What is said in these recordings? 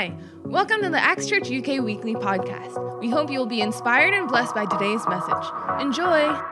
Hi, welcome to the Acts Church UK Weekly Podcast. We hope you will be inspired and blessed by today's message. Enjoy!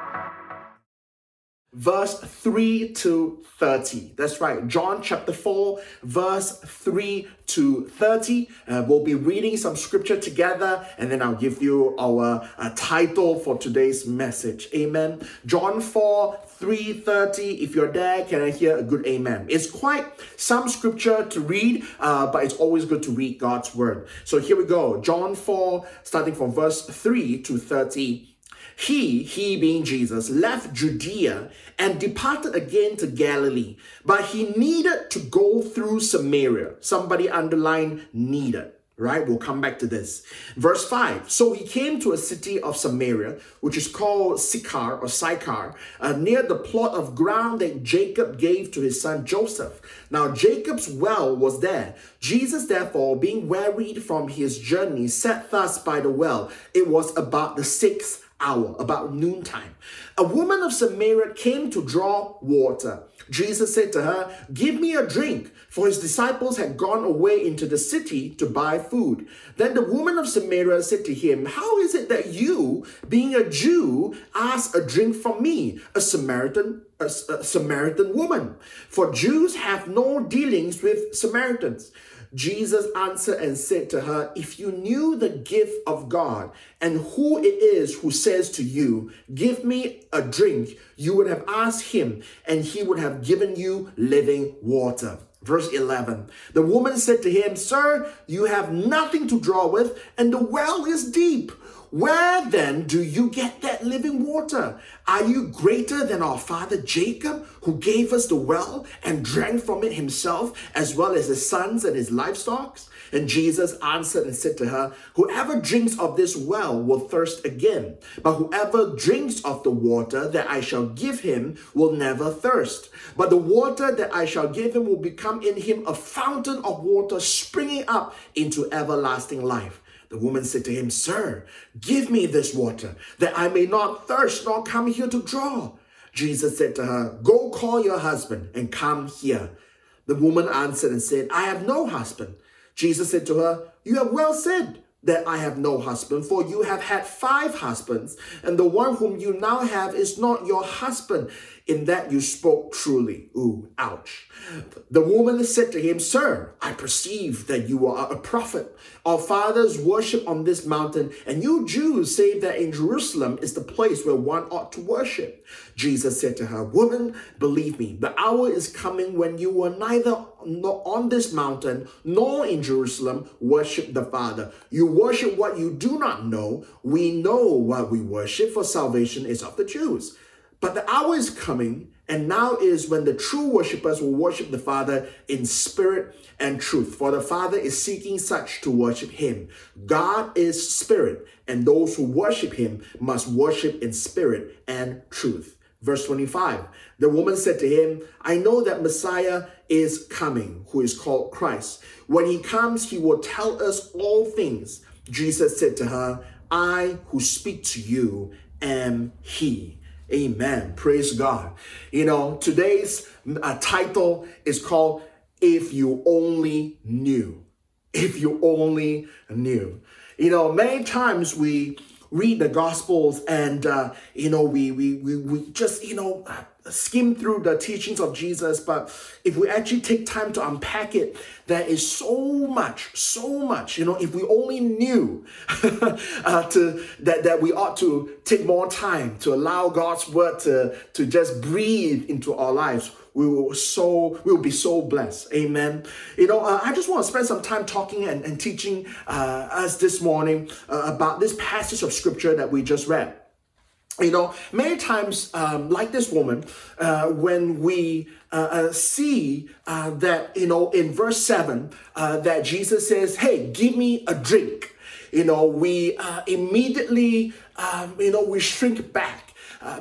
Verse 3 to 30. That's right, John chapter 4, verse 3 to 30. Uh, we'll be reading some scripture together and then I'll give you our uh, title for today's message. Amen. John 4, 330. If you're there, can I hear a good amen? It's quite some scripture to read, uh, but it's always good to read God's word. So here we go. John 4, starting from verse 3 to 30. He, he being Jesus, left Judea and departed again to Galilee, but he needed to go through Samaria. Somebody underline needed right? We'll come back to this. Verse 5 So he came to a city of Samaria, which is called Sychar or Sychar, uh, near the plot of ground that Jacob gave to his son Joseph. Now Jacob's well was there. Jesus, therefore, being wearied from his journey, sat thus by the well. It was about the sixth hour, about noontime. A woman of Samaria came to draw water. Jesus said to her, Give me a drink, for his disciples had gone away into the city to buy food. Then the woman of Samaria said to him, How is it that you, being a Jew, ask a drink from me, a Samaritan? A, a Samaritan woman, for Jews have no dealings with Samaritans. Jesus answered and said to her, If you knew the gift of God and who it is who says to you, Give me a drink, you would have asked him, and he would have given you living water. Verse 11 The woman said to him, Sir, you have nothing to draw with, and the well is deep. Where then do you get that living water? Are you greater than our father Jacob, who gave us the well and drank from it himself, as well as his sons and his livestock? And Jesus answered and said to her, Whoever drinks of this well will thirst again, but whoever drinks of the water that I shall give him will never thirst. But the water that I shall give him will become in him a fountain of water springing up into everlasting life. The woman said to him, Sir, give me this water, that I may not thirst nor come here to draw. Jesus said to her, Go call your husband and come here. The woman answered and said, I have no husband. Jesus said to her, You have well said that I have no husband, for you have had five husbands, and the one whom you now have is not your husband. In that you spoke truly. Ooh, ouch. The woman said to him, Sir, I perceive that you are a prophet. Our fathers worship on this mountain, and you Jews say that in Jerusalem is the place where one ought to worship. Jesus said to her, Woman, believe me, the hour is coming when you will neither on this mountain nor in Jerusalem worship the Father. You worship what you do not know. We know what we worship, for salvation is of the Jews. But the hour is coming, and now is when the true worshippers will worship the Father in spirit and truth. For the Father is seeking such to worship him. God is spirit, and those who worship him must worship in spirit and truth. Verse 25 The woman said to him, I know that Messiah is coming, who is called Christ. When he comes, he will tell us all things. Jesus said to her, I who speak to you am he. Amen. Praise God. You know, today's uh, title is called If You Only Knew. If You Only Knew. You know, many times we read the Gospels and, uh, you know, we, we, we, we just, you know, skim through the teachings of Jesus, but if we actually take time to unpack it, there is so much, so much. You know, if we only knew uh, to that that we ought to take more time to allow God's word to to just breathe into our lives, we will so we will be so blessed. Amen. You know, uh, I just want to spend some time talking and, and teaching uh, us this morning uh, about this passage of scripture that we just read. You know, many times, um, like this woman, uh, when we uh, uh, see uh, that, you know, in verse 7, uh, that Jesus says, Hey, give me a drink, you know, we uh, immediately, um, you know, we shrink back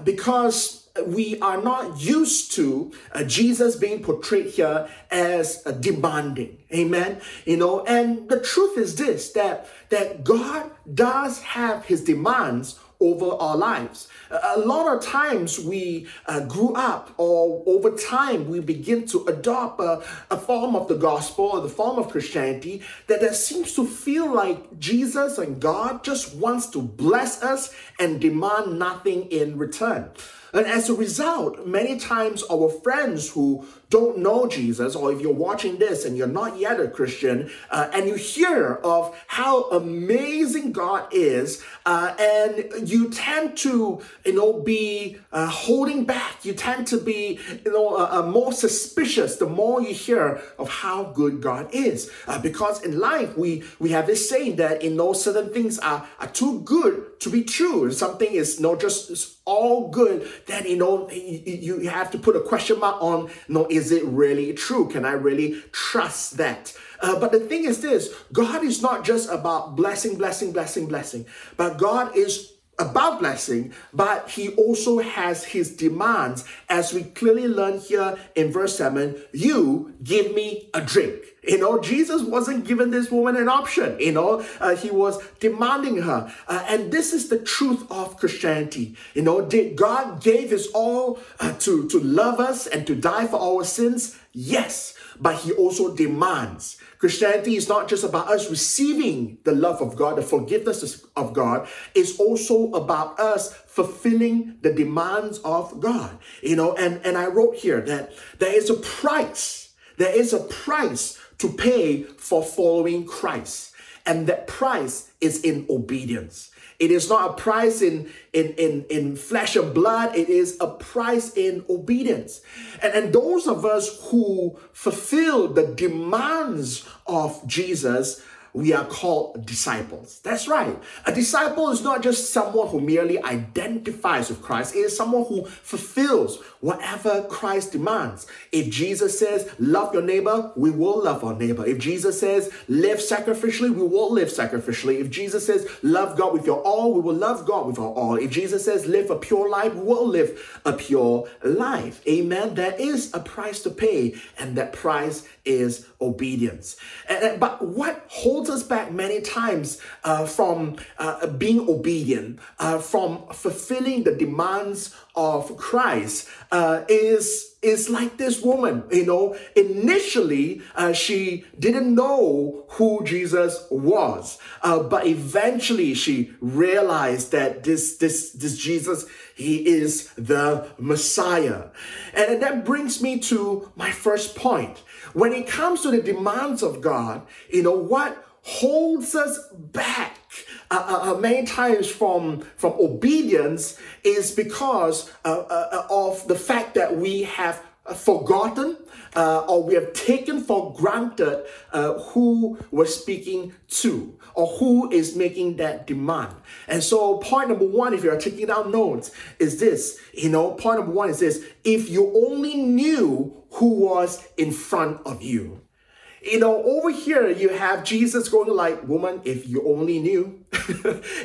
because we are not used to uh, Jesus being portrayed here as uh, demanding. Amen. You know, and the truth is this that that God does have his demands over our lives. A lot of times we uh, grew up, or over time we begin to adopt a, a form of the gospel or the form of Christianity that, that seems to feel like Jesus and God just wants to bless us and demand nothing in return. And as a result, many times our friends who don't know Jesus, or if you're watching this and you're not yet a Christian, uh, and you hear of how amazing God is, uh, and you tend to, you know, be uh, holding back. You tend to be, you know, uh, uh, more suspicious the more you hear of how good God is, uh, because in life we we have this saying that you know certain things are are too good to be true. Something is not just all good. Then you know you, you have to put a question mark on. no is it really true? Can I really trust that? Uh, but the thing is this God is not just about blessing, blessing, blessing, blessing, but God is about blessing, but he also has his demands, as we clearly learn here in verse 7 you give me a drink. You know, Jesus wasn't giving this woman an option. You know, uh, he was demanding her. Uh, and this is the truth of Christianity. You know, did God gave his all uh, to, to love us and to die for our sins? Yes, but he also demands. Christianity is not just about us receiving the love of God, the forgiveness of God. It's also about us fulfilling the demands of God. You know, and, and I wrote here that there is a price. There is a price to pay for following Christ. And that price is in obedience. It is not a price in, in, in, in flesh and blood, it is a price in obedience. And, and those of us who fulfill the demands of Jesus we are called disciples. That's right. A disciple is not just someone who merely identifies with Christ, it is someone who fulfills whatever Christ demands. If Jesus says, love your neighbor, we will love our neighbor. If Jesus says, live sacrificially, we will live sacrificially. If Jesus says, love God with your all, we will love God with our all. If Jesus says, live a pure life, we will live a pure life. Amen. There is a price to pay, and that price is obedience. And, but what holds us back many times uh, from uh, being obedient, uh, from fulfilling the demands of Christ, uh, is is like this woman. You know, initially uh, she didn't know who Jesus was, uh, but eventually she realized that this this this Jesus he is the Messiah, and that brings me to my first point. When it comes to the demands of God, you know what holds us back uh, uh, uh, many times from from obedience is because uh, uh, uh of the fact that we have forgotten or we have taken for granted who we're speaking to or who is making that demand. And so, point number one, if you're taking down notes, is this you know, point number one is this if you only knew who was in front of you. You know, over here you have Jesus going like, woman, if you only knew,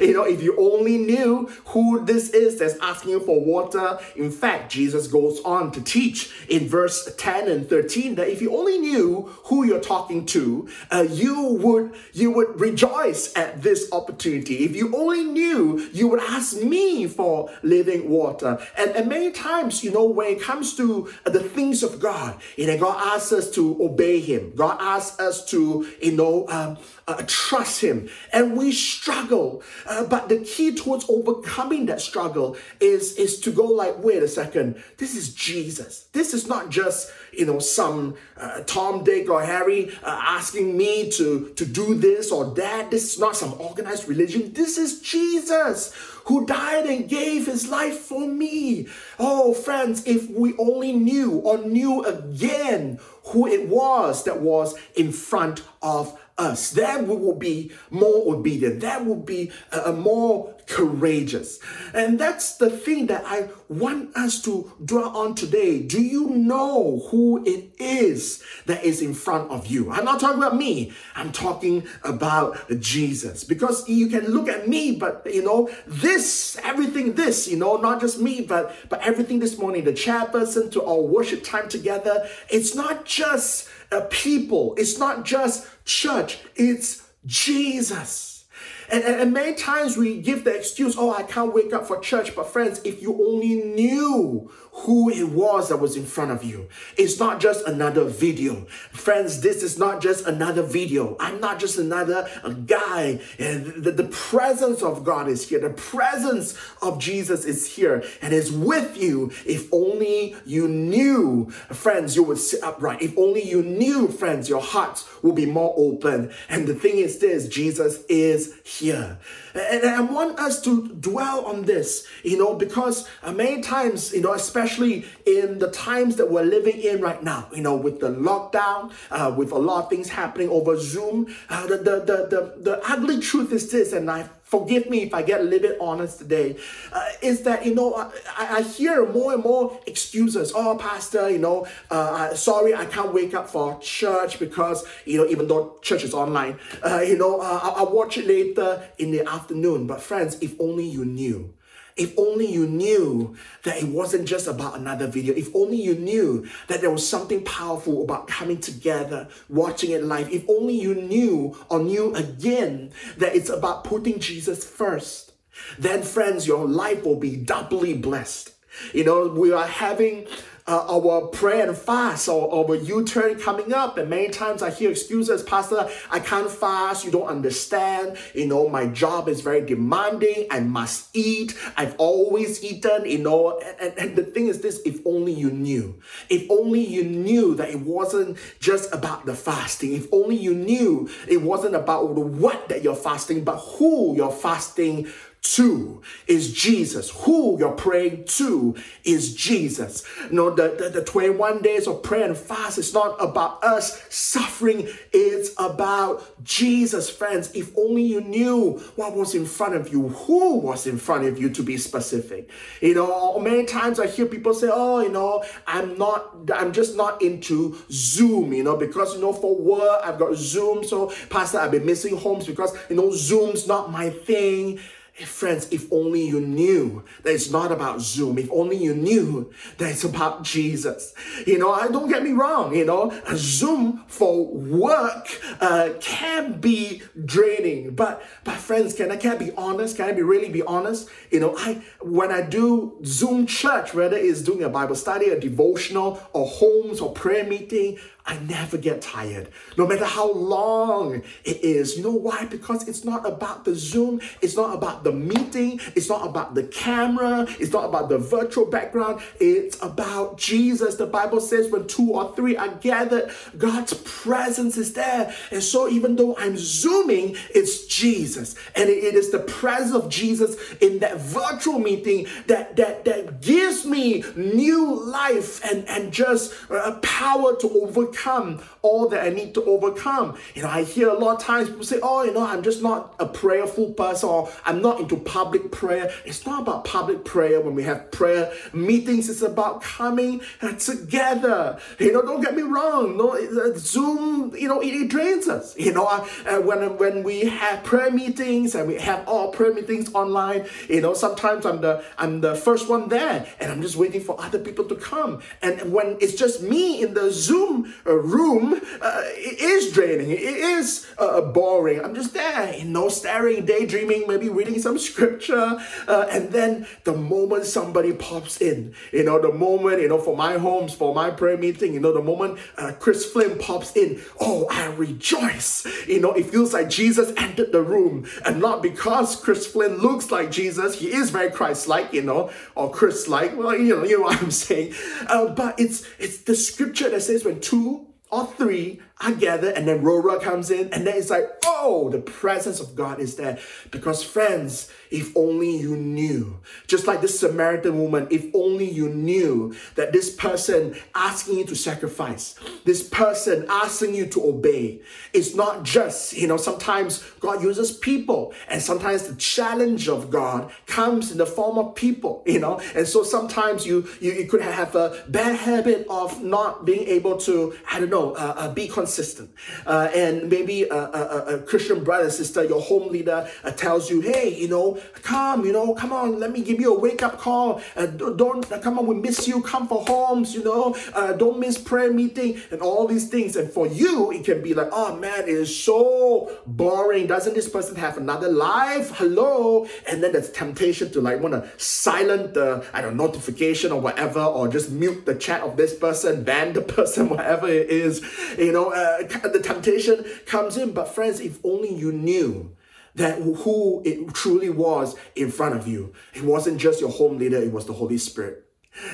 you know, if you only knew who this is that's asking for water. In fact, Jesus goes on to teach in verse 10 and 13 that if you only knew who you're talking to, uh, you would you would rejoice at this opportunity. If you only knew, you would ask me for living water. And, and many times, you know, when it comes to the things of God, you know, God asks us to obey Him. God asks us to, you know, um, uh, trust Him. And we struggle. Uh, but the key towards overcoming that struggle is, is to go like, wait a second, this is Jesus. This is not just, you know, some uh, Tom, Dick, or Harry uh, asking me to, to do this or that. This is not some organized religion. This is Jesus who died and gave his life for me. Oh, friends, if we only knew or knew again who it was that was in front of us, we will be more obedient. That will be uh, more courageous. And that's the thing that I want us to dwell on today. Do you know who it is that is in front of you? I'm not talking about me. I'm talking about Jesus. Because you can look at me, but you know, this, everything this, you know, not just me, but but everything this morning, the chairperson to our worship time together, it's not just a people, it's not just church, it's Jesus. And, and, and many times we give the excuse, oh, I can't wake up for church. But friends, if you only knew who it was that was in front of you. It's not just another video. Friends, this is not just another video. I'm not just another guy. And the, the presence of God is here. The presence of Jesus is here and is with you. If only you knew, friends, you would sit upright. If only you knew, friends, your hearts will be more open. And the thing is this Jesus is here. And I want us to dwell on this, you know, because uh, many times, you know, especially in the times that we're living in right now, you know, with the lockdown, uh, with a lot of things happening over Zoom, uh, the, the, the, the, the ugly truth is this, and I forgive me if I get a little bit honest today, uh, is that, you know, I, I, hear more and more excuses. Oh, Pastor, you know, uh, sorry, I can't wake up for church because, you know, even though church is online, uh, you know, uh, I'll, I'll watch it later in the afternoon. But friends, if only you knew if only you knew that it wasn't just about another video. If only you knew that there was something powerful about coming together, watching it live. If only you knew or knew again that it's about putting Jesus first. Then, friends, your life will be doubly blessed. You know, we are having uh, our prayer and fast or our U-turn coming up. And many times I hear excuses, Pastor, I can't fast. You don't understand. You know, my job is very demanding. I must eat. I've always eaten, you know. And, and the thing is this, if only you knew. If only you knew that it wasn't just about the fasting. If only you knew it wasn't about what that you're fasting, but who you're fasting to is Jesus. Who you're praying to is Jesus. You know, the, the, the 21 days of prayer and fast is not about us suffering, it's about Jesus, friends. If only you knew what was in front of you, who was in front of you to be specific. You know, many times I hear people say, Oh, you know, I'm not, I'm just not into Zoom, you know, because, you know, for work, I've got Zoom. So, Pastor, I've been missing homes because, you know, Zoom's not my thing. Friends, if only you knew that it's not about Zoom, if only you knew that it's about Jesus. You know, I don't get me wrong, you know, a Zoom for work uh, can be draining. But but friends, can I can I be honest? Can I be really be honest? You know, I when I do Zoom church, whether it's doing a Bible study, a devotional, or homes or prayer meeting, I never get tired, no matter how long it is. You know why? Because it's not about the Zoom, it's not about the meeting, it's not about the camera, it's not about the virtual background, it's about Jesus. The Bible says when two or three are gathered, God's presence is there. And so, even though I'm Zooming, it's Jesus. And it is the presence of Jesus in that virtual meeting that, that, that gives me new life and, and just uh, power to overcome overcome all that I need to overcome. You know, I hear a lot of times people say, oh, you know, I'm just not a prayerful person or I'm not into public prayer. It's not about public prayer when we have prayer meetings. It's about coming together. You know, don't get me wrong. No, uh, Zoom, you know, it, it drains us. You know, uh, when, when we have prayer meetings and we have all prayer meetings online, you know, sometimes I'm the, I'm the first one there and I'm just waiting for other people to come. And when it's just me in the Zoom room uh, is draining. It is uh, boring. I'm just there, you know, staring, daydreaming, maybe reading some scripture. Uh, and then the moment somebody pops in, you know, the moment, you know, for my homes, for my prayer meeting, you know, the moment uh, Chris Flynn pops in, oh, I rejoice. You know, it feels like Jesus entered the room. And not because Chris Flynn looks like Jesus, he is very Christ-like, you know, or Chris-like. Well, you know, you know what I'm saying. Uh, but it's it's the scripture that says when two or three I gather, and then Rora comes in, and then it's like, oh, the presence of God is there. Because, friends, if only you knew, just like this Samaritan woman, if only you knew that this person asking you to sacrifice, this person asking you to obey, it's not just, you know, sometimes God uses people, and sometimes the challenge of God comes in the form of people, you know, and so sometimes you you, you could have a bad habit of not being able to, I don't know, uh, uh, be consistent. Uh, and maybe a, a, a, Christian brother, sister, your home leader uh, tells you, hey, you know, come, you know, come on, let me give you a wake up call. Uh, don't, uh, come on, we miss you, come for homes, you know, uh, don't miss prayer meeting and all these things. And for you, it can be like, oh man, it is so boring. Doesn't this person have another life? Hello. And then there's temptation to like want to silent the, I don't know, notification or whatever, or just mute the chat of this person, ban the person, whatever it is. You know, uh, the temptation comes in. But friends, if only you knew that who it truly was in front of you. It wasn't just your home leader, it was the Holy Spirit.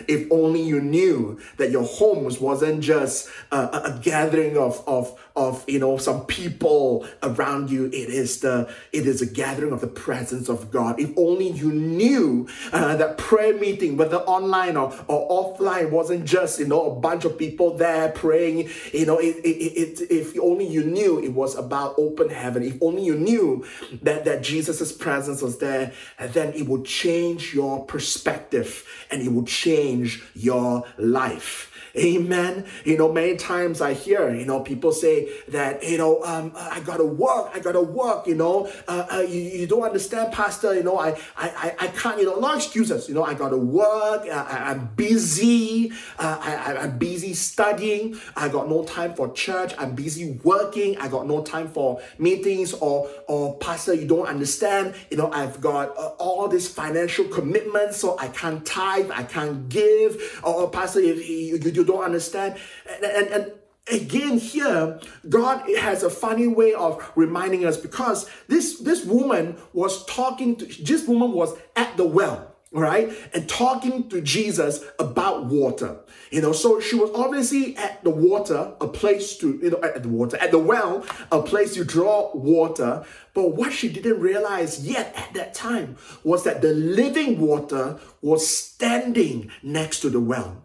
If only you knew that your homes wasn't just a, a, gathering of, of, of you know some people around you. It is the it is a gathering of the presence of God. If only you knew uh, that prayer meeting, whether online or, or offline, wasn't just you know a bunch of people there praying. You know, it, it, it, if only you knew it was about open heaven. If only you knew that that Jesus's presence was there, then it would change your perspective and it would change your life. Amen. You know, many times I hear, you know, people say that, you know, um, I gotta work, I gotta work, you know, uh, uh, you, you don't understand, Pastor, you know, I, I, I can't, you know, no excuses, you know, I gotta work, uh, I, am busy, uh, I, I'm busy studying, I got no time for church, I'm busy working, I got no time for meetings, or, or Pastor, you don't understand, you know, I've got uh, all these financial commitments, so I can't tithe, I can't give, or, or Pastor, if you, you, you don't understand. And, and, and again here god has a funny way of reminding us because this this woman was talking to this woman was at the well right and talking to jesus about water you know. So she was obviously at the water a place to you know at the water at the well a place to draw water. But what she didn't realize yet at that time was that the living water was standing next to the well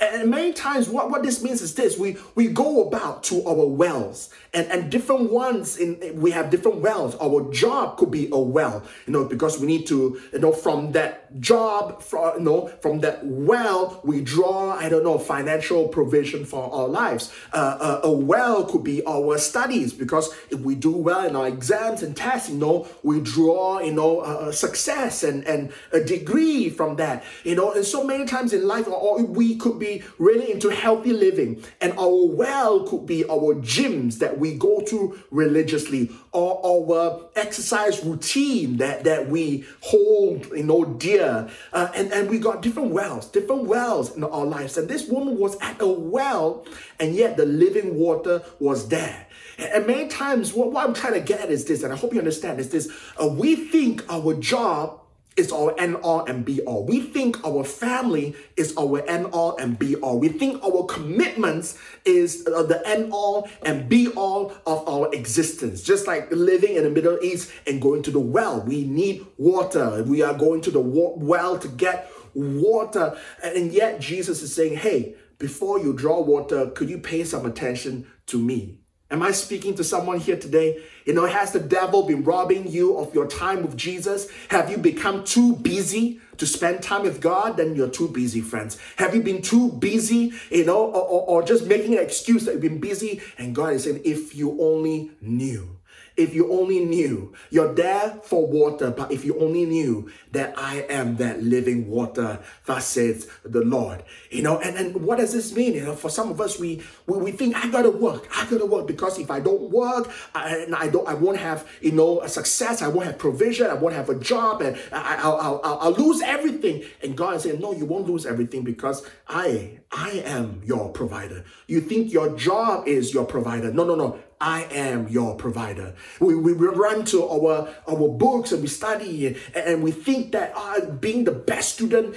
and many times what, what this means is this. We we go about to our wells. And and different ones in we have different wells. Our job could be a well you know because we need to you know from that job from you know from that well we draw i don't know financial provision for our lives. Uh, a, a well could be our studies because if we do well in our exams and tests you know we draw you know uh, success and and a degree from that you know. And so many times in life or, we could be really into healthy living and our well could be our gyms that we we go to religiously or our exercise routine that, that we hold, you know, dear. Uh, and, and we got different wells, different wells in our lives. And this woman was at a well, and yet the living water was there. And many times, what, what I'm trying to get at is this, and I hope you understand is this uh, we think our job is our end all and be all. We think our family is our end all and be all. We think our commitments is the end all and be all of our existence. Just like living in the Middle East and going to the well, we need water. We are going to the well to get water. And yet Jesus is saying, hey, before you draw water, could you pay some attention to me? Am I speaking to someone here today? You know, has the devil been robbing you of your time with Jesus? Have you become too busy to spend time with God? Then you're too busy, friends. Have you been too busy, you know, or, or, or just making an excuse that you've been busy? And God is saying, if you only knew. If you only knew you're there for water, but if you only knew that I am that living water, thus says the Lord. You know, and, and what does this mean? You know, for some of us, we we, we think I gotta work, I gotta work because if I don't work, I, I don't, I won't have you know a success, I won't have provision, I won't have a job, and I, I'll, I'll, I'll, I'll lose everything. And God is saying, no, you won't lose everything because I I am your provider. You think your job is your provider? No, no, no. I am your provider. We, we run to our, our books and we study and, and we think that uh, being the best student,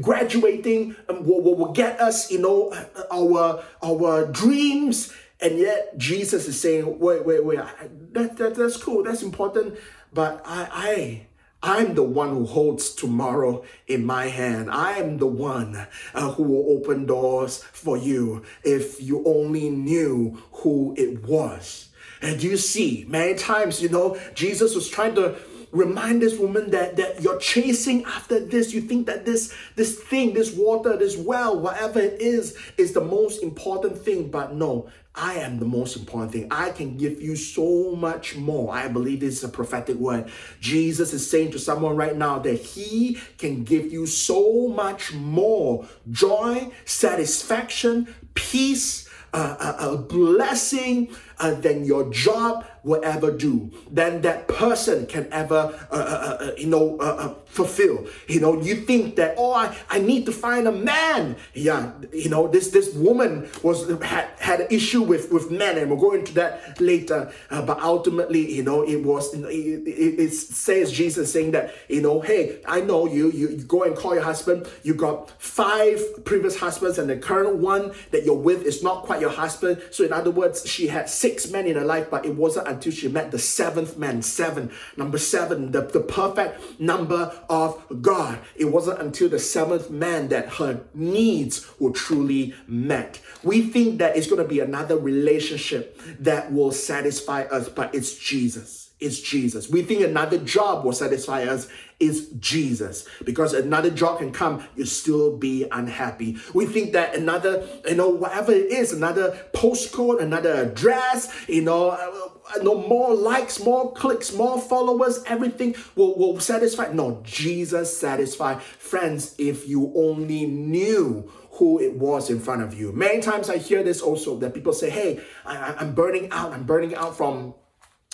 graduating um, will, will, will get us, you know, our, our dreams. And yet Jesus is saying, wait, wait, wait, that, that, that's cool, that's important, but I, I I'm the one who holds tomorrow in my hand. I am the one uh, who will open doors for you if you only knew who it was. And you see, many times, you know, Jesus was trying to remind this woman that, that you're chasing after this. You think that this, this thing, this water, this well, whatever it is, is the most important thing. But no, I am the most important thing. I can give you so much more. I believe this is a prophetic word. Jesus is saying to someone right now that he can give you so much more joy, satisfaction, peace, uh, a, a blessing uh, than your job will ever do, than that person can ever, uh, uh, uh, uh you know, fulfill. You know, you think that oh, I, I need to find a man. Yeah, you know, this this woman was had had an issue with with men, and we'll go into that later. but ultimately, you know, it was it, it, it, says Jesus saying that you know, hey, I know you, you. You go and call your husband. You got five previous husbands, and the current one that you're with is not quite your husband. So in other words, she had six men in her life, but it wasn't until she met the seventh man, seven, number seven, the, the perfect number of God. It wasn't until the seventh man that her needs were truly met. We think that it's going to be another relationship that will satisfy us, but it's Jesus is Jesus. We think another job will satisfy us is Jesus. Because another job can come, you still be unhappy. We think that another, you know, whatever it is, another postcode, another address, you know, uh, no more likes, more clicks, more followers, everything will, will satisfy. No, Jesus satisfy. Friends, if you only knew who it was in front of you. Many times I hear this also that people say, Hey, I, I'm burning out. I'm burning out from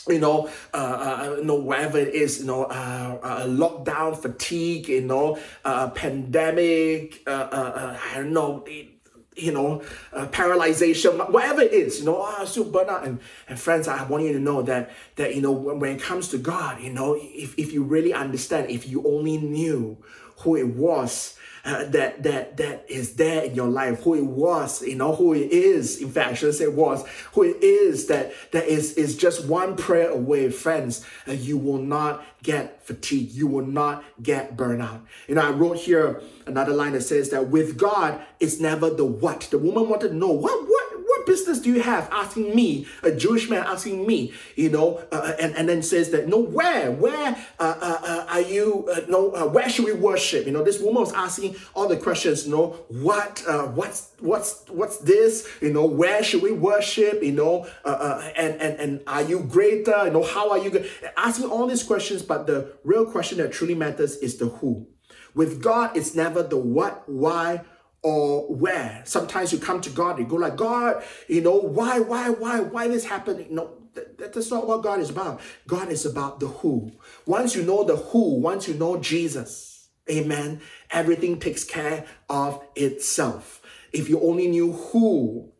you know, uh, uh, you know, whatever it is, you know, uh, uh lockdown fatigue, you know, uh, pandemic, uh, uh, I don't know, you know, uh, paralyzation, whatever it is, you know, oh, still burn out. And, and friends, I want you to know that, that you know, when, when it comes to God, you know, if, if you really understand, if you only knew who it was uh, that that that is there in your life, who it was, you know, who it is. In fact, I should say was who it is that that is is just one prayer away, friends. And you will not get fatigued. You will not get burnout. You know, I wrote here another line that says that with God, it's never the what. The woman wanted to know what what what business do you have asking me, a Jewish man asking me, you know, uh, uh and, and then says that, no, where, where uh, uh, uh are you, uh, no, where should we worship? You know, this woman was asking all the questions, you know, what, what's, what's, what's this? You know, where should we worship? You know, and, and, and are you greater? You know, how are you? Asking all these questions, but the real question that truly matters is the who. With God, it's never the what, why, or where. Sometimes you come to God, you go like, God, you know, why, why, why, why this happening? No, that, that's not what God is about. God is about the who. Once you know the who, once you know Jesus, amen, everything takes care of itself. If you only knew who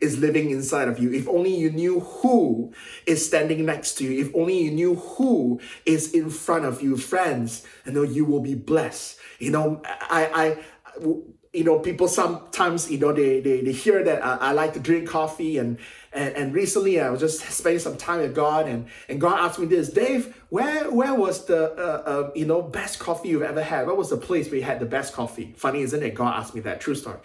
is living inside of you, if only you knew who is standing next to you, if only you knew who is in front of you, friends, know, you will be blessed. You know, I, I, you know, people sometimes, you know, they, they, they hear that I, I like to drink coffee and, and, and recently I was just spending some time with God and, and God asked me this, Dave, where, where was the, uh, uh, you know, best coffee you've ever had? Where was the place where you had the best coffee? Funny, isn't it? God asked me that, true story.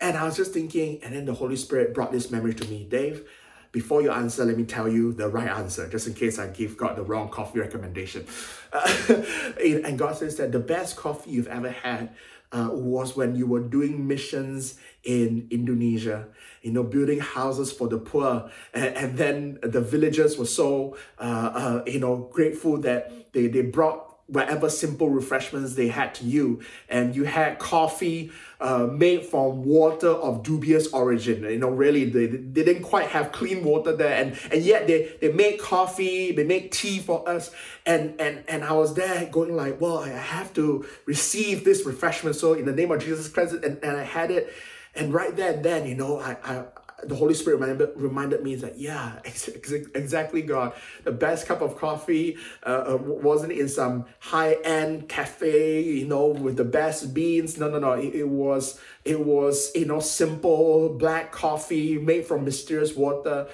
And I was just thinking, and then the Holy Spirit brought this memory to me, Dave, before you answer, let me tell you the right answer, just in case I give God the wrong coffee recommendation. Uh, and God says that the best coffee you've ever had uh, was when you were doing missions in Indonesia, you know, building houses for the poor. And, and then the villagers were so, uh, uh, you know, grateful that they, they brought whatever simple refreshments they had to you. And you had coffee uh, made from water of dubious origin. You know really they, they didn't quite have clean water there. And and yet they they made coffee they made tea for us. And and and i was there going like well i have to receive this refreshment. So in the name of jesus christ and, and i had it. And right there and then you know i i the Holy Spirit reminded, reminded me that, yeah, ex- exactly, God. The best cup of coffee uh, uh wasn't in some high end cafe, you know, with the best beans. No, no, no. It, it was, it was, you know, simple black coffee made from mysterious water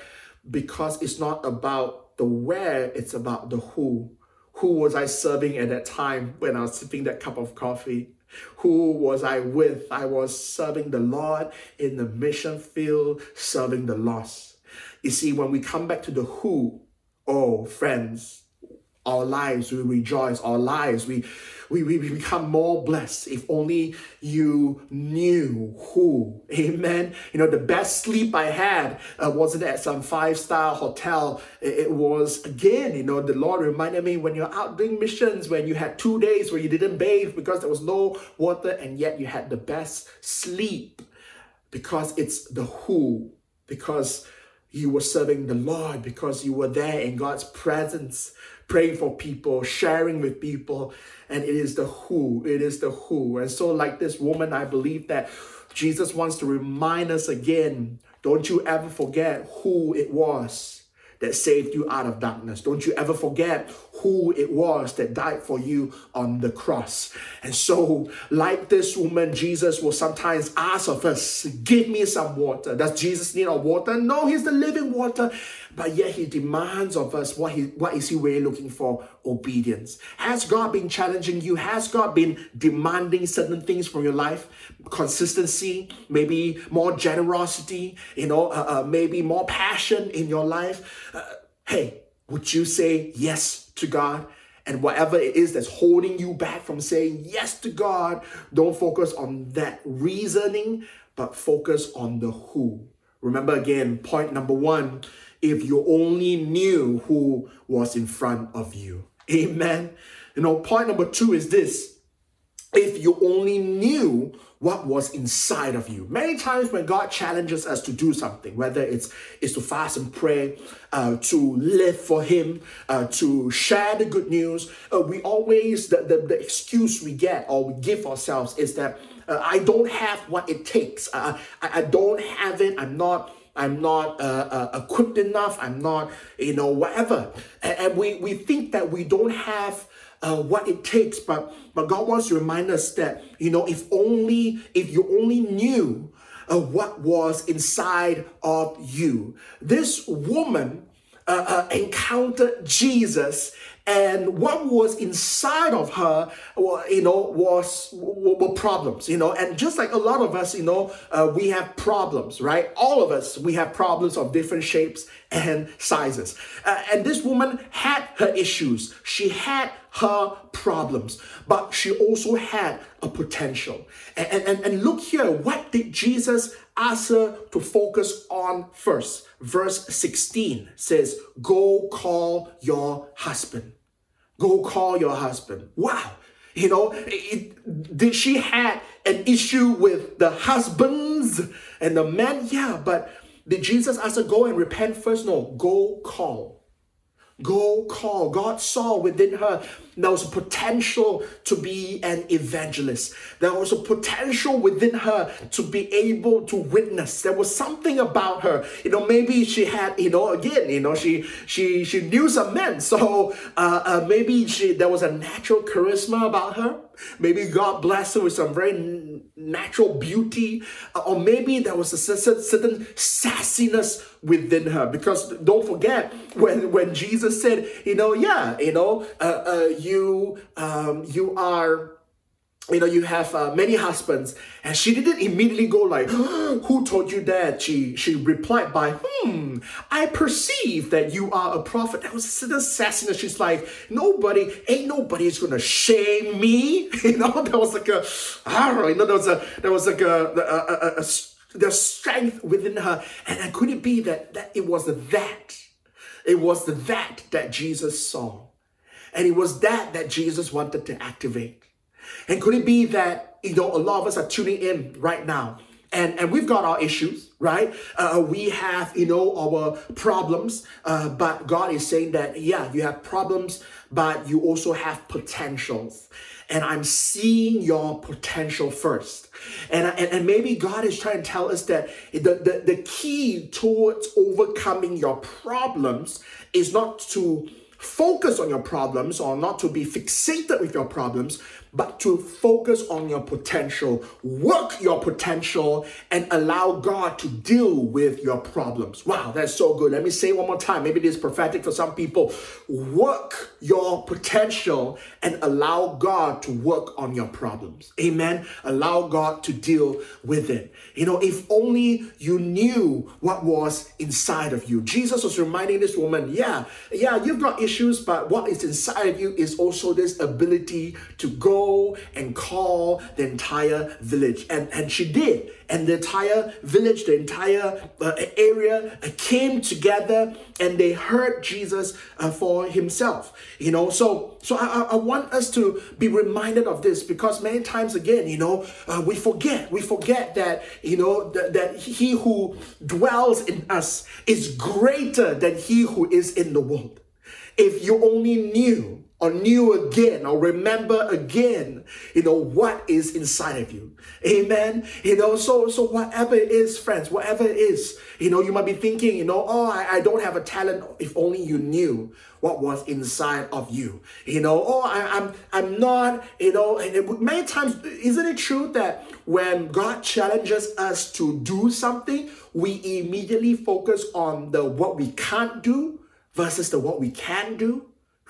because it's not about the where, it's about the who. Who was I serving at that time when I was sipping that cup of coffee? Who was I with? I was serving the Lord in the mission field, serving the lost. You see, when we come back to the who, oh, friends, our lives, we rejoice, our lives, we we, we become more blessed if only you knew who. Amen. You know, the best sleep I had uh, wasn't at some five star hotel. It, it was, again, you know, the Lord reminded me when you're out doing missions, when you had two days where you didn't bathe because there was no water, and yet you had the best sleep because it's the who, because you were serving the Lord, because you were there in God's presence praying for people, sharing with people. And it is the who, it is the who. And so, like this woman, I believe that Jesus wants to remind us again don't you ever forget who it was that saved you out of darkness. Don't you ever forget who it was that died for you on the cross. And so, like this woman, Jesus will sometimes ask of us, Give me some water. Does Jesus need our water? No, He's the living water. But yet He demands of us what, he, what is He really looking for? Obedience. Has God been challenging you? Has God been demanding certain things from your life? Consistency, maybe more generosity, you know, uh, uh, maybe more passion in your life. Uh, hey, would you say yes to God? And whatever it is that's holding you back from saying yes to God, don't focus on that reasoning, but focus on the who. Remember again, point number one if you only knew who was in front of you. Amen. You know, point number two is this if you only knew what was inside of you. Many times when God challenges us to do something, whether it's is to fast and pray, uh, to live for Him, uh, to share the good news, uh, we always the, the, the excuse we get or we give ourselves is that uh, I don't have what it takes. I, I don't have it. I'm not. I'm not uh, uh, equipped enough. I'm not, you know, whatever. And, and we, we think that we don't have uh, what it takes, but but God wants to remind us that you know if only if you only knew uh, what was inside of you. This woman uh, uh, encountered Jesus and what was inside of her you know was were problems you know. And just like a lot of us you know uh, we have problems right? All of us we have problems of different shapes and sizes uh, and this woman had her issues she had her problems but she also had a potential and and, and look here what did jesus ask her to focus on first. Verse 16 says, Go call your husband. Go call your husband. Wow. You know, it, did she had an issue with the husbands and the men? Yeah, but did Jesus ask her go and repent first? No, go call. Go call. God saw within her there was a potential to be an evangelist. There was a potential within her to be able to witness. There was something about her. You know, maybe she had, you know, again, you know, she she she knew some men. So uh, uh, maybe she there was a natural charisma about her. Maybe God blessed her with some very natural beauty, uh, or maybe there was a certain, certain sassiness within her. Because don't forget when when Jesus said, you know, yeah, you know, uh, uh, you um, you are you know you have uh, many husbands and she didn't immediately go like who told you that? She she replied by hmm i perceive that you are a prophet. That was a sassiness. She's like nobody ain't nobody is gonna shame me. You know there was like a i don't know you know there was a there was like a, a, a, a, the strength within her. And, and could it be that that it was that it was the that that jesus saw? And it was that that Jesus wanted to activate. And could it be that, you know, a lot of us are tuning in right now and, and we've got our issues, right? Uh, we have, you know, our problems, uh, but God is saying that, yeah, you have problems, but you also have potentials. And I'm seeing your potential first. And, and, and maybe God is trying to tell us that the, the, the key towards overcoming your problems is not to focus on your problems or not to be fixated with your problems, but to focus on your potential, work your potential, and allow God to deal with your problems. Wow, that's so good. Let me say one more time. Maybe this is prophetic for some people. Work your potential and allow God to work on your problems. Amen. Allow God to deal with it. You know, if only you knew what was inside of you. Jesus was reminding this woman, yeah, yeah, you've got issues, but what is inside of you is also this ability to go and call the entire village. And, and she did. And the entire village, the entire uh, area uh, came together and they heard Jesus uh, for himself. You know, so so I, I want us to be reminded of this because many times again, you know, uh, we forget. We forget that, you know, that, that he who dwells in us is greater than he who is in the world. If you only knew or knew again or remember again, you know, what is inside of you. Amen. You know, so so whatever it is, friends, whatever it is, you know, you might be thinking, you know, oh, I, I don't have a talent. If only you knew what was inside of you. You know, oh, I, am I'm, I'm not, you know, and it, many times, isn't it true that when God challenges us to do something, we immediately focus on the what we can't do versus the what we can do?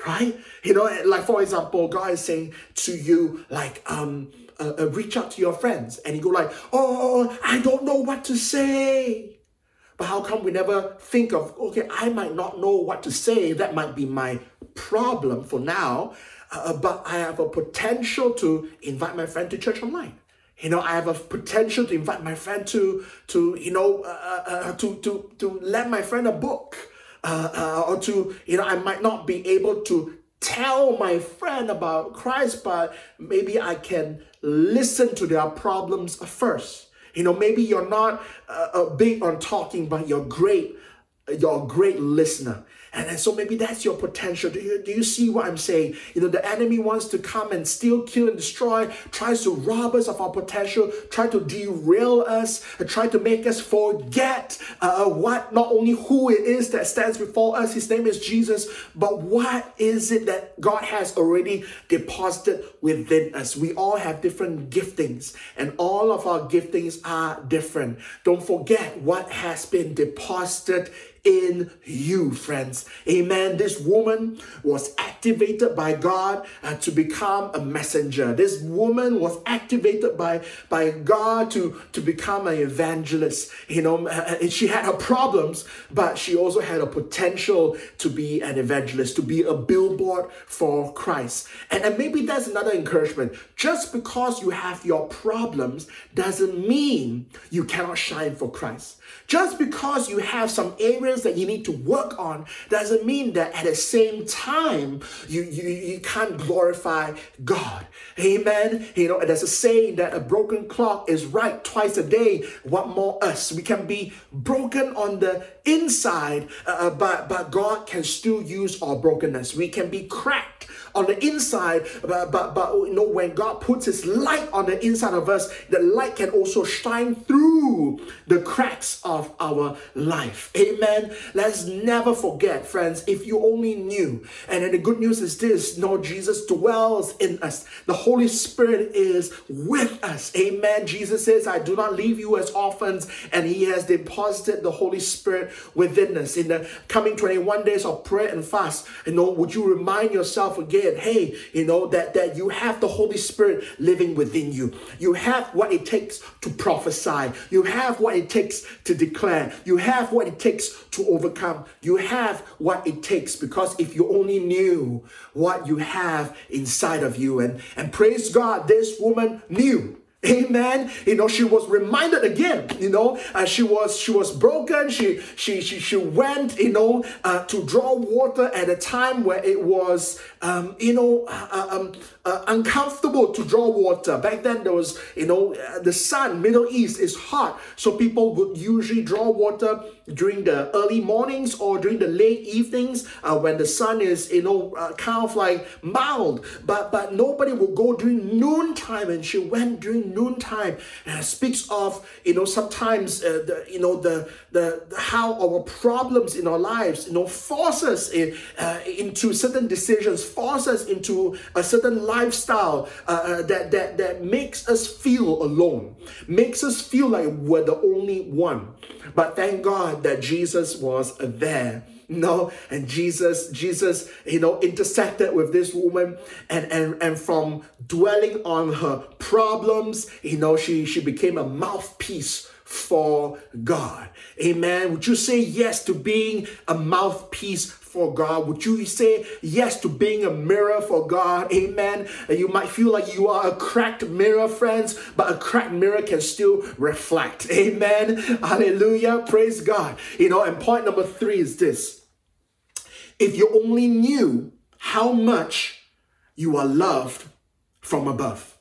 Right? You know, like for example, God is saying to you, like, um, uh, uh, reach out to your friends, and you go like, oh, I don't know what to say. But how come we never think of, okay, I might not know what to say. That might be my problem for now. Uh, but I have a potential to invite my friend to church online. You know, I have a potential to invite my friend to, to you know, uh, uh, uh to, to, to lend my friend a book uh, uh, or to, you know, I might not be able to tell my friend about Christ, but maybe I can listen to their problems first. You know, maybe you're not uh, uh big on talking, but you're great. You're a great listener. And, so maybe that's your potential. Do you, do you see what I'm saying? You know, the enemy wants to come and steal, kill, and destroy, tries to rob us of our potential, try to derail us, try to make us forget uh, what, not only who it is that stands before us, his name is Jesus, but what is it that God has already deposited within us. We all have different giftings, and all of our giftings are different. Don't forget what has been deposited in you, friends. Amen. This woman was activated by God uh, to become a messenger. This woman was activated by, by God to, to become an evangelist. You know, uh, uh, she had her problems, but she also had a potential to be an evangelist, to be a billboard for Christ. And, and maybe that's another encouragement. Just because you have your problems doesn't mean you cannot shine for Christ. Just because you have some areas that you need to work on doesn't mean that at the same time you, you, you can't glorify God. Amen. You know, there's a saying that a broken clock is right twice a day. What more us? We can be broken on the inside, uh, uh but, but God can still use our brokenness. We can be cracked on the inside, but, but, but you know, when God puts His light on the inside of us, the light can also shine through the cracks of our life. Amen. Let's never forget, friends, if you only knew. And then the good news is this no, Jesus dwells in us, the Holy Spirit is with us. Amen. Jesus says, I do not leave you as orphans, and He has deposited the Holy Spirit within us. In the coming 21 days of prayer and fast, you know, would you remind yourself again? Hey, you know, that, that you have the Holy Spirit living within you. You have what it takes to prophesy. You have what it takes to declare. You have what it takes to overcome. You have what it takes because if you only knew what you have inside of you, and, and praise God, this woman knew Amen. You know, she was reminded again. You know, uh, she was she was broken. She she she she went. You know, uh, to draw water at a time where it was um, you know uh, uh um, uh, uncomfortable to draw water. Back then, there was you know uh, the sun. Middle East is hot, so people would usually draw water during the early mornings or during the late evenings uh, when the sun is, you know, uh, kind of like mild. But but nobody would go during noontime, and she went during noontime. And speaks of, you know, sometimes uh, the, you know, the, the the how our problems in our lives, you know, force us in, uh, into certain decisions, force us into a certain lifestyle uh, uh, that that that makes us feel alone, makes us feel like we're the only one. But thank God that Jesus was there. No, and Jesus, Jesus, you know, intersected with this woman, and and and from dwelling on her problems, you know, she she became a mouthpiece for God. Amen. Would you say yes to being a mouthpiece for God? Would you say yes to being a mirror for God? Amen. And you might feel like you are a cracked mirror, friends, but a cracked mirror can still reflect. Amen. Hallelujah. Praise God. You know, and point number three is this if you only knew how much you are loved from above.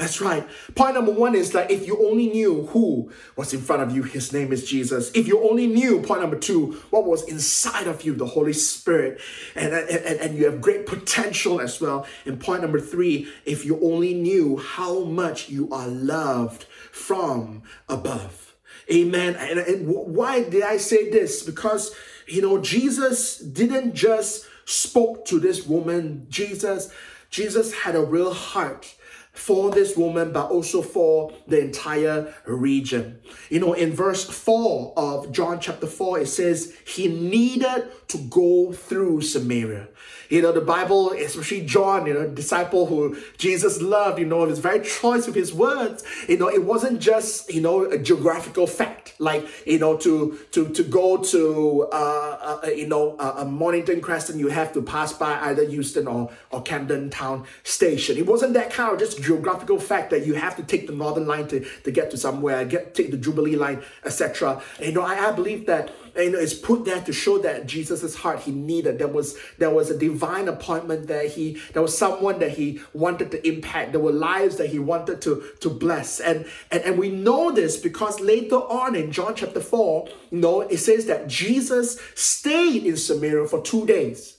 That's right. Point number one is that if you only knew who was in front of you, his name is Jesus. If you only knew, point number two, what was inside of you, the Holy Spirit, and, and, and you have great potential as well. And point number three, if you only knew how much you are loved from above. Amen. And, and why did I say this? Because, you know, Jesus didn't just spoke to this woman. Jesus, Jesus had a real heart for this woman, but also for the entire region. You know, in verse 4 of John chapter 4, it says, He needed to go through Samaria. You know, the Bible, especially John, you know, disciple who Jesus loved, you know, his very choice of his words, you know, it wasn't just, you know, a geographical fact, like, you know, to to to go to, uh, uh you know, a Mornington Crescent, you have to pass by either Euston or, or Camden Town Station. It wasn't that kind of just geographical fact that you have to take the Northern Line to, to get to somewhere, get take the Jubilee Line, etc. You know, I, I believe that you know, it's put there to show that Jesus' heart he needed. There was there was a divine appointment there. He there was someone that he wanted to impact. There were lives that he wanted to to bless. And and, and we know this because later on in John chapter 4, you know, it says that Jesus stayed in Samaria for two days.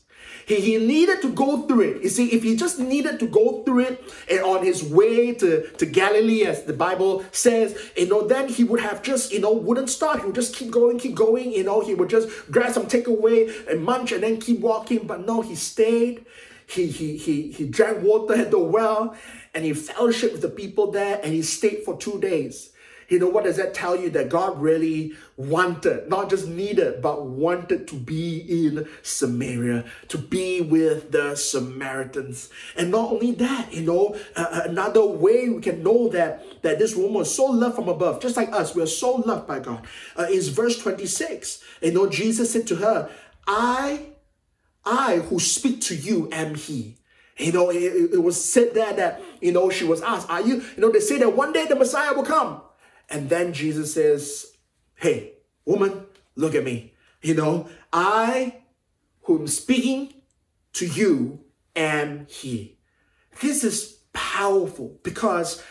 He, he needed to go through it. You see, if he just needed to go through it and on his way to, to Galilee, as the Bible says, you know, then he would have just, you know, wouldn't stop. He would just keep going, keep going, you know, he would just grab some takeaway and munch and then keep walking. But no, he stayed. He, he, he, he drank water at the well and he fellowshiped with the people there and he stayed for two days. You know, what does that tell you? That God really wanted, not just needed, but wanted to be in Samaria, to be with the Samaritans. And not only that, you know, uh, another way we can know that, that this woman was so loved from above, just like us, we are so loved by God, uh, is verse 26. You know, Jesus said to her, I, I who speak to you am he. You know, it, it was said there that, you know, she was asked, Are you, you know, they say that one day the Messiah will come. And then Jesus says, Hey, woman, look at me. You know, I who am speaking to you am He. This is powerful because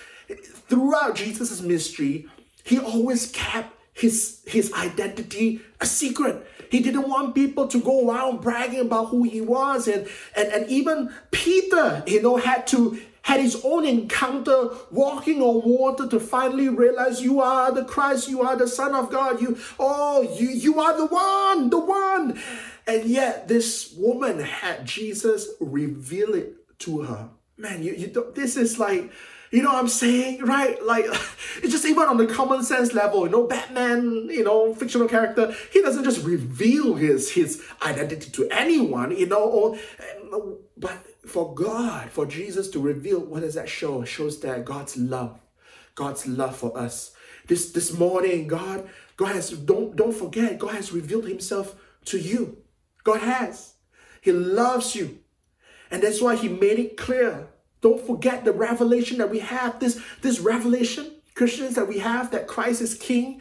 throughout Jesus' ministry, he always kept his, his identity a secret. He didn't want people to go around bragging about who he was. And, and, and even Peter, you know, had to had his own encounter walking on water to finally realize you are the Christ, you are the Son of God, you, oh, you, you are the one, the one. And yet this woman had Jesus reveal it to her. Man, you, you this is like, you know what I'm saying? Right? Like, it's just even on the common sense level, you know, Batman, you know, fictional character, he doesn't just reveal his, his identity to anyone, you know, or, but for God, for Jesus to reveal, what does that show? It shows that God's love, God's love for us. This this morning, God, God has don't don't forget, God has revealed Himself to you. God has. He loves you. And that's why He made it clear. Don't forget the revelation that we have. This, this revelation, Christians, that we have that Christ is King.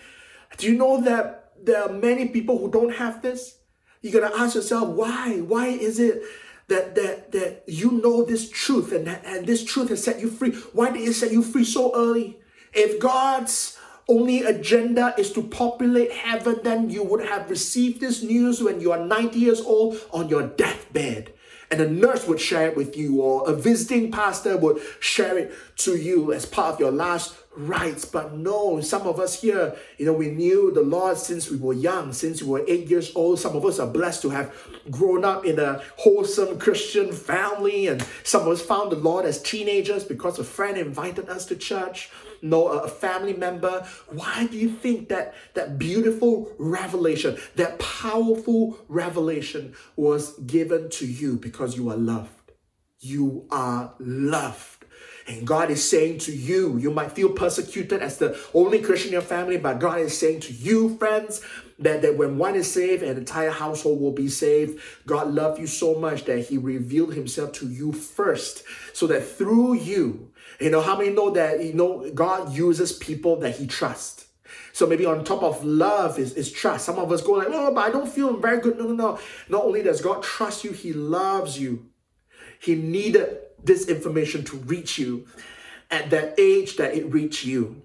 Do you know that there are many people who don't have this? You gotta ask yourself, why? Why is it that that that you know this truth and that, and this truth has set you free. Why did it set you free so early? If God's only agenda is to populate heaven, then you would have received this news when you are 90 years old on your deathbed and a nurse would share it with you, or a visiting pastor would share it to you as part of your last rites. But no, some of us here, you know, we knew the Lord since we were young, since we were eight years old. Some of us are blessed to have grown up in a wholesome Christian family, and some of us found the Lord as teenagers because a friend invited us to church No, a family member. Why do you think that that beautiful revelation, that powerful revelation was given to you? Because you are loved. You are loved. And God is saying to you, you might feel persecuted as the only Christian in your family, but God is saying to you, friends, that, that when one is saved, an entire household will be saved. God loved you so much that He revealed Himself to you first, so that through you, you know, how many know that, you know, God uses people that he trusts? So maybe on top of love is, is trust. Some of us go like, oh, but I don't feel very good. No, no, no. Not only does God trust you, he loves you. He needed this information to reach you at that age that it reached you.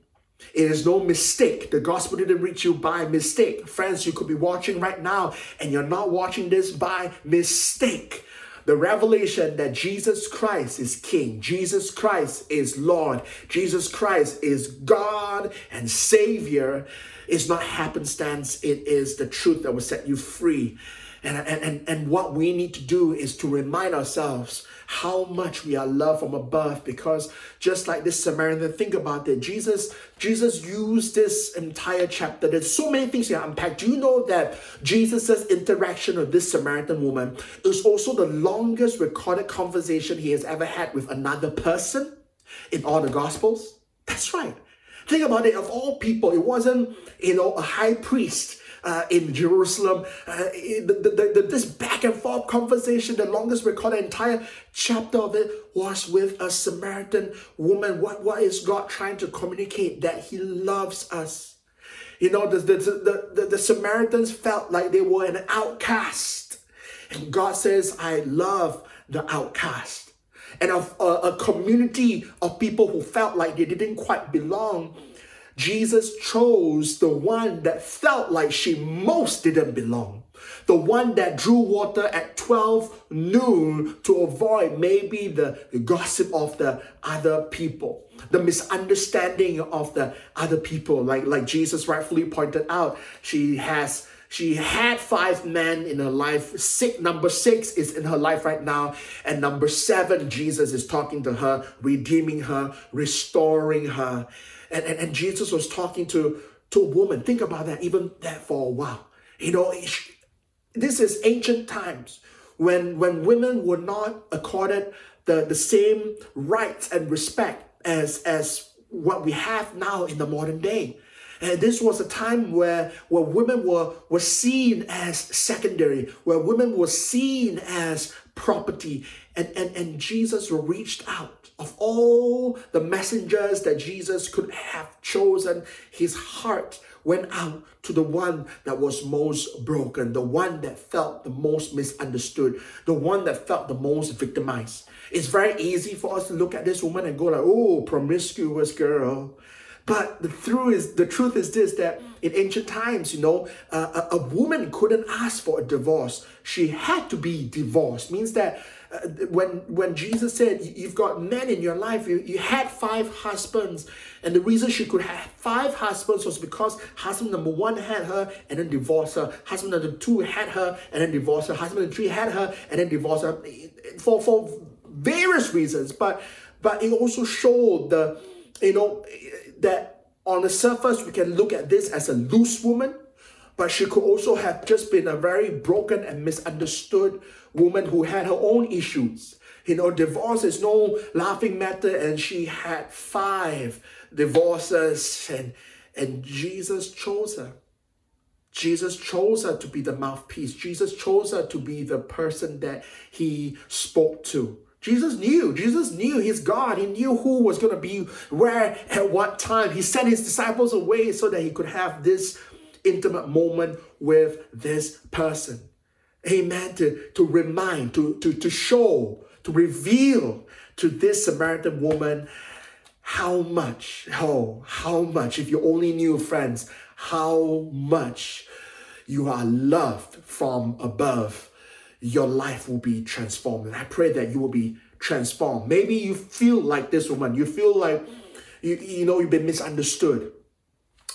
It is no mistake. The gospel didn't reach you by mistake. Friends, you could be watching right now and you're not watching this by mistake. The revelation that Jesus Christ is King, Jesus Christ is Lord, Jesus Christ is God and Savior is not happenstance, it is the truth that will set you free. And, and, and what we need to do is to remind ourselves how much we are loved from above because just like this Samaritan, think about it. Jesus, Jesus used this entire chapter. There's so many things to unpack. Do you know that Jesus' interaction with this Samaritan woman is also the longest recorded conversation he has ever had with another person in all the Gospels? That's right. Think about it. Of all people, it wasn't, you know, a high priest uh, in Jerusalem. Uh, the, the, the, this back and forth conversation, the longest recorded entire chapter of it was with a Samaritan woman. What, what is God trying to communicate? That He loves us. You know, the, the, the, the, the Samaritans felt like they were an outcast. And God says, I love the outcast. And of a, a community of people who felt like they didn't quite belong, Jesus chose the one that felt like she most didn't belong. The one that drew water at 12 noon to avoid maybe the, gossip of the other people, the misunderstanding of the other people. Like, like Jesus rightfully pointed out, she has she had five men in her life. Six, number six is in her life right now. And number seven, Jesus is talking to her, redeeming her, restoring her. And, and, and Jesus was talking to, to a woman. Think about that, even that for a while. You know, this is ancient times when, when women were not accorded the, the same rights and respect as, as what we have now in the modern day. And this was a time where, where women were, were seen as secondary, where women were seen as property. And, and, and Jesus reached out. Of all the messengers that Jesus could have chosen, his heart went out to the one that was most broken, the one that felt the most misunderstood, the one that felt the most victimized. It's very easy for us to look at this woman and go like, oh, promiscuous girl. But the truth is, the truth is this: that in ancient times, you know, uh, a, a, woman couldn't ask for a divorce; she had to be divorced. Means that Uh, when when Jesus said, "You've got men in your life," you, you had five husbands, and the reason she could have five husbands was because husband number one had her and then divorced her. Husband number two had her and then divorced her. Husband number three had her and then divorced her for for various reasons. But but it also showed the you know that on the surface we can look at this as a loose woman, but she could also have just been a very broken and misunderstood woman who had her own issues. You know, divorce is no laughing matter, and she had five divorces, and and Jesus chose her. Jesus chose her to be the mouthpiece. Jesus chose her to be the person that he spoke to. Jesus knew. Jesus knew his God. He knew who was going to be where at what time. He sent his disciples away so that he could have this intimate moment with this person. Amen. To, to remind, to, to, to show, to reveal to this Samaritan woman how much, oh, how much, if you only knew, friends, how much you are loved from above, your life will be transformed. And I pray that you will be transformed. Maybe you feel like this woman, you feel like you, you know you've been misunderstood.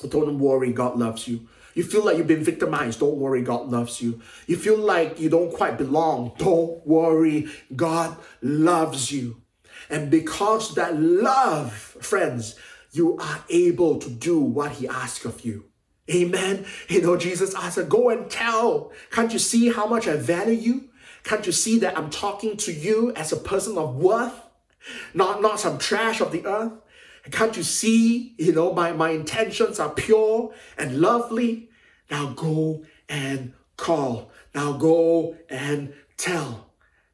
Don't worry, God loves you. You feel like you've been victimized. Don't worry, God loves you. You feel like you don't quite belong. Don't worry, God loves you. And because that love, friends, you are able to do what He asks of you. Amen. You know, Jesus asked, Go and tell. Can't you see how much I value you? Can't you see that I'm talking to you as a person of worth? Not, not some trash of the earth. Can't you see, you know, my, my intentions are pure and lovely? Now go and call. Now go and tell.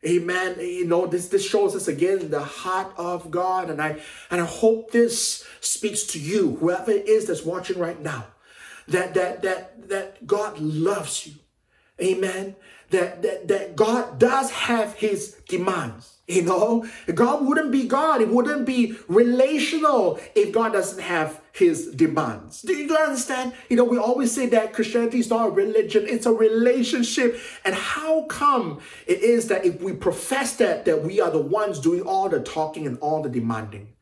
Amen. You know, this this shows us again the heart of God. And I and I hope this speaks to you, whoever it is that's watching right now, that that that that God loves you. Amen. That that that God does have his demands. You know, God wouldn't be God. It wouldn't be relational if God doesn't have his demands. Do you understand? You know, we always say that Christianity is not a religion, it's a relationship. And how come it is that if we profess that, that we are the ones doing all the talking and all the demanding?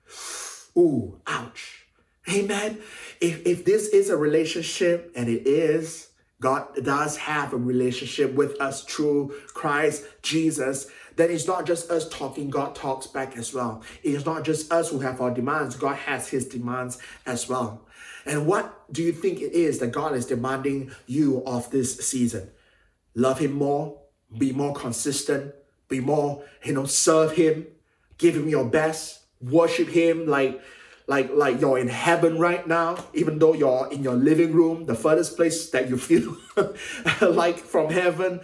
Ooh, ouch. Amen. If, if this is a relationship, and it is, God does have a relationship with us through Christ Jesus then it's not just us talking, God talks back as well. It is not just us who have our demands, God has his demands as well. And what do you think it is that God is demanding you of this season? Love him more, be more consistent, be more, you know, serve him, give him your best, worship him like like like you're in heaven right now even though you're in your living room the furthest place that you feel like from heaven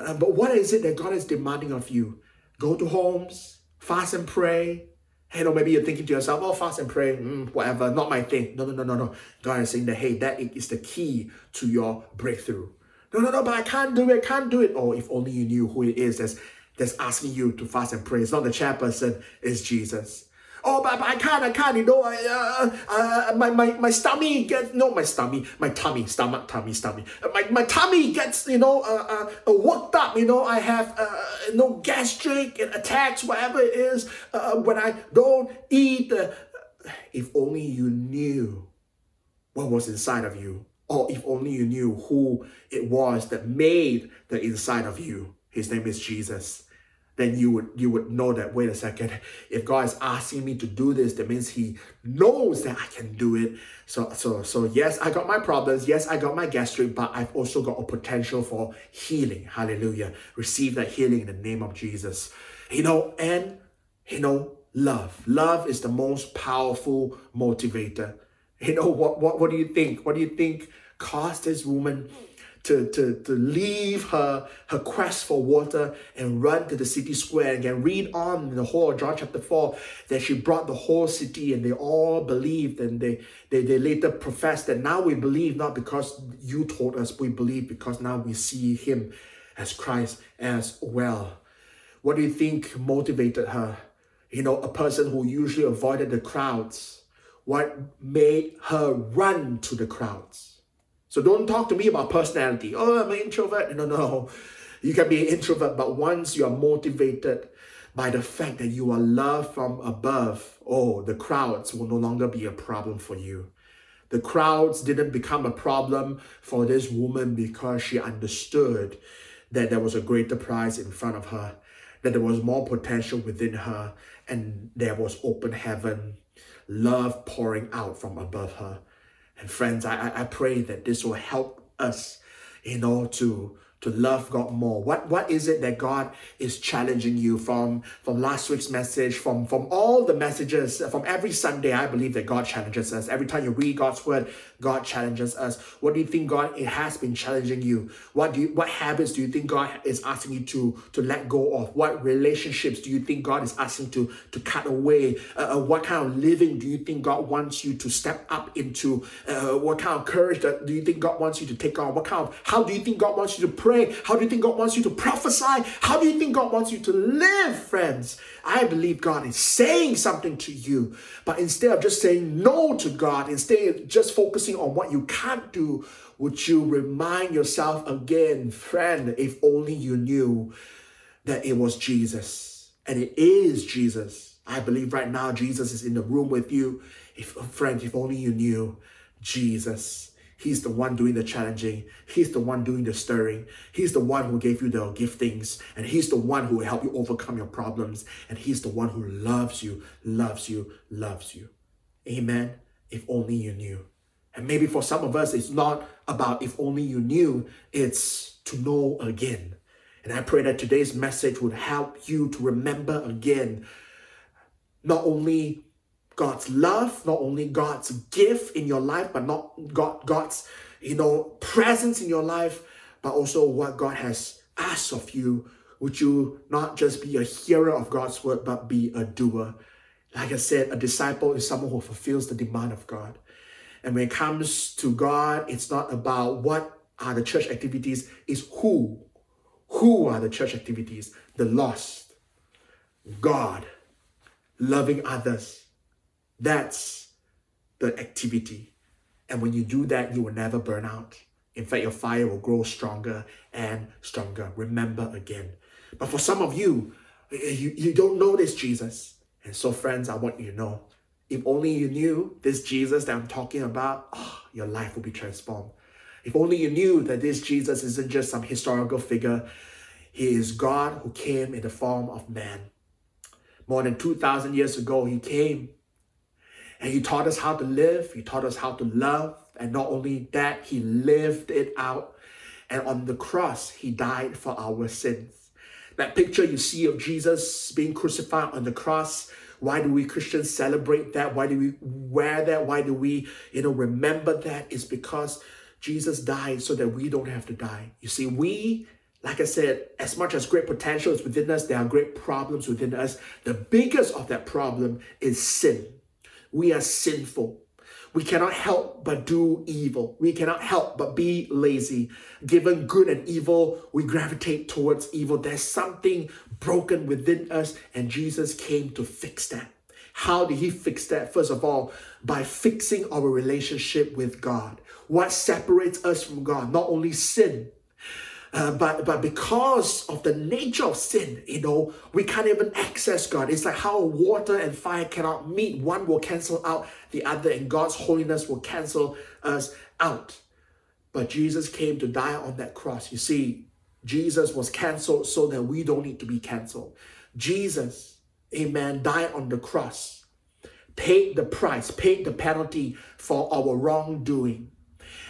uh, but what is it that God is demanding of you? Go to homes, fast and pray. Hey, know, maybe you're thinking to yourself, oh, fast and pray, mm, whatever, not my thing. No, no, no, no, no. God is saying that, hey, that is the key to your breakthrough. No, no, no, but I can't do it, I can't do it. Oh, if only you knew who it is that's, that's asking you to fast and pray. It's not the chairperson, it's Jesus. Oh, but, but I can't, I can't, you know, I, uh, uh, my, my, my stomach gets, no, my stomach, my tummy, stomach, tummy, stomach. My, my tummy gets, you know, uh, uh, worked up, you know, I have, uh, you know, gastric attacks, whatever it is, uh, when I don't eat. Uh, if only you knew what was inside of you, or if only you knew who it was that made the inside of you. His name is Jesus then you would you would know that wait a second if god is asking me to do this that means he knows that i can do it. So so so yes i got my problems. Yes i got my gastric but i've also got a potential for healing. Hallelujah. Receive that healing in the name of jesus. You know and you know love. Love is the most powerful motivator. You know what what, what do you think? What do you think caused this woman to, to, to leave her, her quest for water and run to the city square. And again, read on in the whole of John chapter 4 that she brought the whole city and they all believed and they, they, they later professed that now we believe not because you told us, we believe because now we see him as Christ as well. What do you think motivated her? You know, a person who usually avoided the crowds. What made her run to the crowds? So don't talk to me about personality. Oh, I'm an introvert. No, no. You can be an introvert, but once you are motivated by the fact that you are loved from above, oh, the crowds will no longer be a problem for you. The crowds didn't become a problem for this woman because she understood that there was a greater prize in front of her, that there was more potential within her, and there was open heaven, love pouring out from above her. And friends, I, I pray that this will help us, you know, to to love God more? What what is it that God is challenging you from from last week's message, from from all the messages, from every Sunday? I believe that God challenges us. Every time you read God's word, God challenges us. What do you think God it has been challenging you? What do you what habits do you think God is asking you to to let go of? What relationships do you think God is asking to to cut away? Uh, uh what kind of living do you think God wants you to step up into? Uh, what kind of courage that do you think God wants you to take on? What kind of how do you think God wants you to pray? Pray? How do you think God wants you to prophesy? How do you think God wants you to live, friends? I believe God is saying something to you. But instead of just saying no to God, instead of just focusing on what you can't do, would you remind yourself again, friend, if only you knew that it was Jesus and it is Jesus. I believe right now Jesus is in the room with you. If friend, if only you knew Jesus. He's the one doing the challenging. He's the one doing the stirring. He's the one who gave you the giftings. And He's the one who will help you overcome your problems. And He's the one who loves you, loves you, loves you. Amen. If only you knew. And maybe for some of us, it's not about if only you knew, it's to know again. And I pray that today's message would help you to remember again not only God's love, not only God's gift in your life, but not God, God's, you know, presence in your life, but also what God has asked of you. Would you not just be a hearer of God's word, but be a doer? Like I said, a disciple is someone who fulfills the demand of God. And when it comes to God, it's not about what are the church activities, it's who. Who are the church activities? The lost. God. Loving others that's the activity. And when you do that, you will never burn out. In fact, your fire will grow stronger and stronger. Remember again. But for some of you, eh, you, you don't know this Jesus. And so, friends, I want you to know if only you knew this Jesus that I'm talking about, oh, your life will be transformed. If only you knew that this Jesus isn't just some historical figure, he is God who came in the form of man. More than 2,000 years ago, he came and he taught us how to live, he taught us how to love. And not only that, he lived it out. And on the cross, he died for our sins. That picture you see of Jesus being crucified on the cross, why do we Christians celebrate that? Why do we wear that? Why do we, you know, remember that? Is because Jesus died so that we don't have to die. You see, we, like I said, as much as great potential is within us, there are great problems within us. The biggest of that problem is sin we are sinful. We cannot help but do evil. We cannot help but be lazy. Given good and evil, we gravitate towards evil. There's something broken within us, and Jesus came to fix that. How did he fix that? First of all, by fixing our relationship with God. What separates us from God? Not only sin, uh, but but because of the nature of sin, you know, we can't even access God. It's like how water and fire cannot meet. One will cancel out the other, and God's holiness will cancel us out. But Jesus came to die on that cross. You see, Jesus was canceled so that we don't need to be canceled. Jesus, amen, died on the cross, paid the price, paid the penalty for our wrongdoing,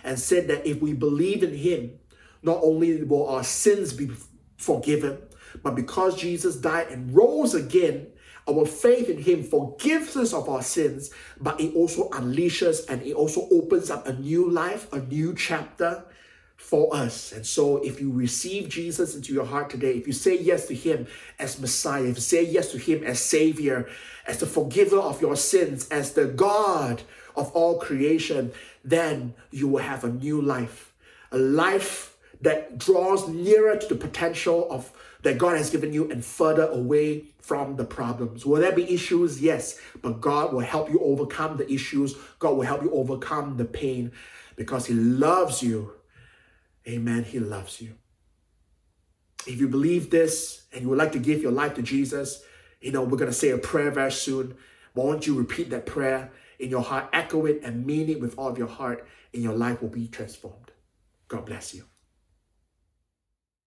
and said that if we believe in Him, not only will our sins be forgiven, but because Jesus died and rose again, our faith in Him forgives us of our sins, but it also unleashes and it also opens up a new life, a new chapter for us. And so, if you receive Jesus into your heart today, if you say yes to Him as Messiah, if you say yes to Him as Savior, as the forgiver of your sins, as the God of all creation, then you will have a new life, a life that draws nearer to the potential of that God has given you and further away from the problems. Will there be issues? Yes, but God will help you overcome the issues. God will help you overcome the pain because He loves you. Amen. He loves you. If you believe this and you would like to give your life to Jesus, you know, we're going to say a prayer very soon. Why don't you repeat that prayer in your heart, echo it, and mean it with all of your heart, and your life will be transformed. God bless you.